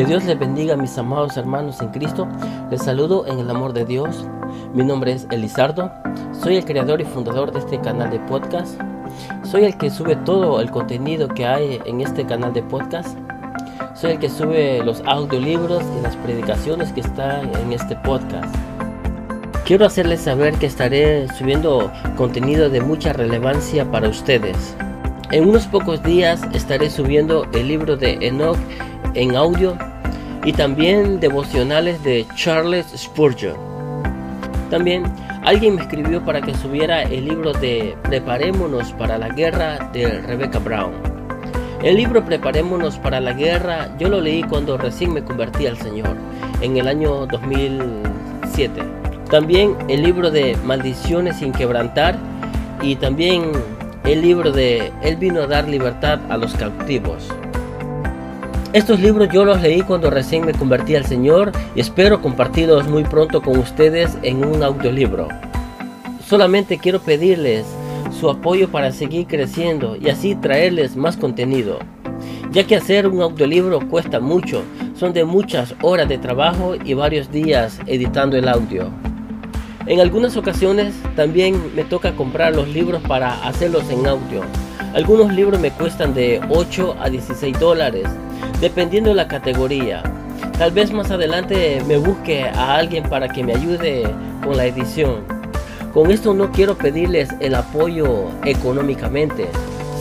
Que Dios les bendiga, mis amados hermanos en Cristo. Les saludo en el amor de Dios. Mi nombre es Elizardo. Soy el creador y fundador de este canal de podcast. Soy el que sube todo el contenido que hay en este canal de podcast. Soy el que sube los audiolibros y las predicaciones que están en este podcast. Quiero hacerles saber que estaré subiendo contenido de mucha relevancia para ustedes. En unos pocos días estaré subiendo el libro de Enoch en audio y también devocionales de Charles Spurgeon. También alguien me escribió para que subiera el libro de Preparémonos para la guerra de Rebecca Brown. El libro Preparémonos para la guerra yo lo leí cuando recién me convertí al Señor, en el año 2007. También el libro de Maldiciones sin quebrantar y también el libro de Él vino a dar libertad a los cautivos. Estos libros yo los leí cuando recién me convertí al Señor y espero compartirlos muy pronto con ustedes en un audiolibro. Solamente quiero pedirles su apoyo para seguir creciendo y así traerles más contenido. Ya que hacer un audiolibro cuesta mucho, son de muchas horas de trabajo y varios días editando el audio. En algunas ocasiones también me toca comprar los libros para hacerlos en audio. Algunos libros me cuestan de 8 a 16 dólares dependiendo de la categoría. Tal vez más adelante me busque a alguien para que me ayude con la edición. Con esto no quiero pedirles el apoyo económicamente,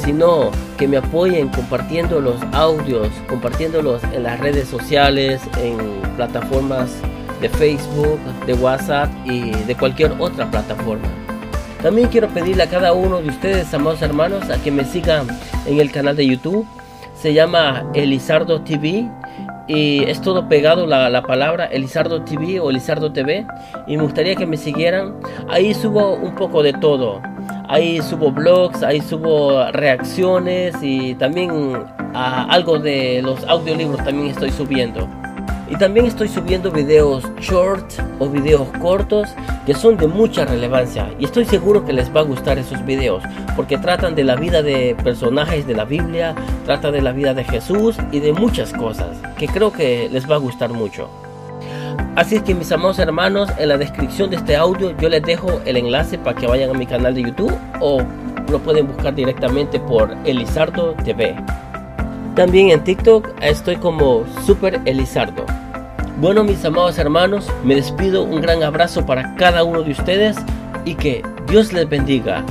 sino que me apoyen compartiendo los audios, compartiéndolos en las redes sociales, en plataformas de Facebook, de WhatsApp y de cualquier otra plataforma. También quiero pedirle a cada uno de ustedes, amados hermanos, a que me sigan en el canal de YouTube se llama Elizardo TV y es todo pegado la, la, palabra Elizardo TV o Elizardo TV y me gustaría que me siguieran. Ahí subo un poco de todo. Ahí subo blogs, ahí subo reacciones y también ah, algo de los audiolibros también estoy subiendo. Y también estoy subiendo videos short o videos cortos que son de mucha relevancia. Y estoy seguro que les va a gustar esos videos porque tratan de la vida de personajes de la Biblia, tratan de la vida de Jesús y de muchas cosas que creo que les va a gustar mucho. Así es que mis amados hermanos, en la descripción de este audio yo les dejo el enlace para que vayan a mi canal de YouTube o lo pueden buscar directamente por Elizardo TV. También en TikTok estoy como Super Elizardo. Bueno, mis amados hermanos, me despido. Un gran abrazo para cada uno de ustedes y que Dios les bendiga.